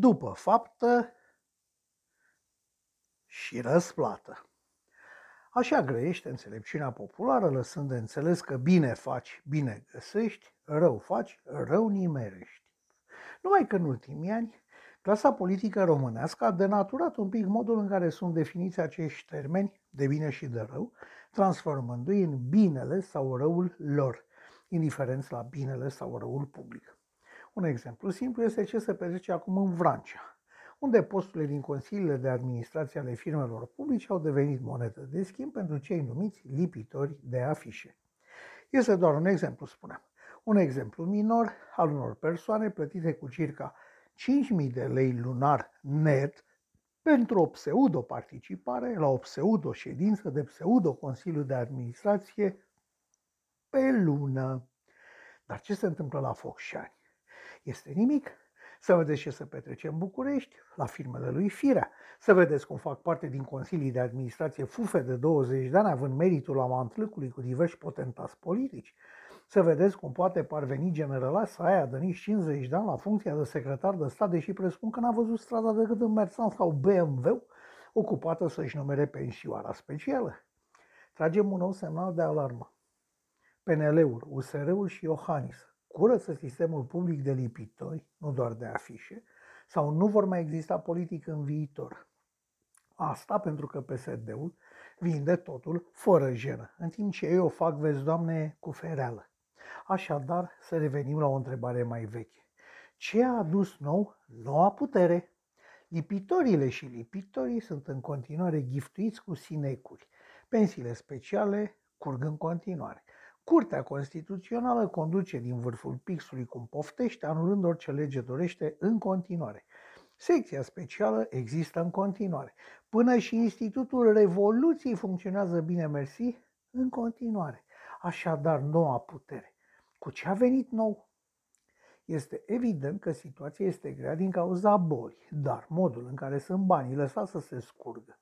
după faptă și răsplată. Așa grăiește înțelepciunea populară, lăsând de înțeles că bine faci, bine găsești, rău faci, rău nimerești. Numai că în ultimii ani, clasa politică românească a denaturat un pic modul în care sunt definiți acești termeni de bine și de rău, transformându-i în binele sau răul lor, indiferent la binele sau răul public. Un exemplu simplu este ce se petrece acum în Vrancea, unde posturile din consiliile de administrație ale firmelor publice au devenit monedă de schimb pentru cei numiți lipitori de afișe. Este doar un exemplu, spuneam. Un exemplu minor al unor persoane plătite cu circa 5.000 de lei lunar net pentru o pseudo-participare la o pseudo-ședință de pseudo-consiliu de administrație pe lună. Dar ce se întâmplă la Focșani? Este nimic. Să vedeți ce se petrece în București, la firmele lui Firea. Să vedeți cum fac parte din consilii de administrație fufe de 20 de ani, având meritul la mantlâcului cu diversi potentați politici. Să vedeți cum poate parveni generalasa aia de nici 50 de ani la funcția de secretar de stat, deși presupun că n-a văzut strada decât în Mercedes sau BMW, ocupată să-și numere pensioara specială. Tragem un nou semnal de alarmă. PNL-ul, USR-ul și Iohannis curăță sistemul public de lipitori, nu doar de afișe, sau nu vor mai exista politic în viitor. Asta pentru că PSD-ul vinde totul fără jenă, în timp ce ei o fac, vezi, doamne, cu fereală. Așadar, să revenim la o întrebare mai veche. Ce a adus nou noua putere? Lipitorile și lipitorii sunt în continuare giftuiți cu sinecuri. Pensiile speciale curg în continuare. Curtea Constituțională conduce din vârful pixului cum poftește, anulând orice lege dorește în continuare. Secția specială există în continuare. Până și Institutul Revoluției funcționează bine, mersi, în continuare. Așadar, noua putere. Cu ce a venit nou? Este evident că situația este grea din cauza bolii, dar modul în care sunt banii lăsați să se scurgă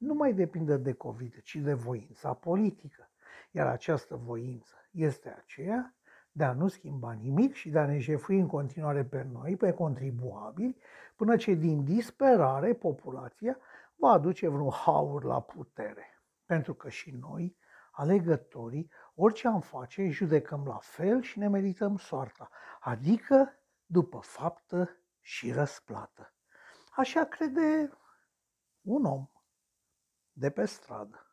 nu mai depinde de COVID, ci de voința politică. Iar această voință este aceea de a nu schimba nimic și de a ne jefui în continuare pe noi, pe contribuabili, până ce din disperare populația va aduce vreun haur la putere. Pentru că și noi, alegătorii, orice am face, judecăm la fel și ne merităm soarta, adică după faptă și răsplată. Așa crede un om de pe stradă.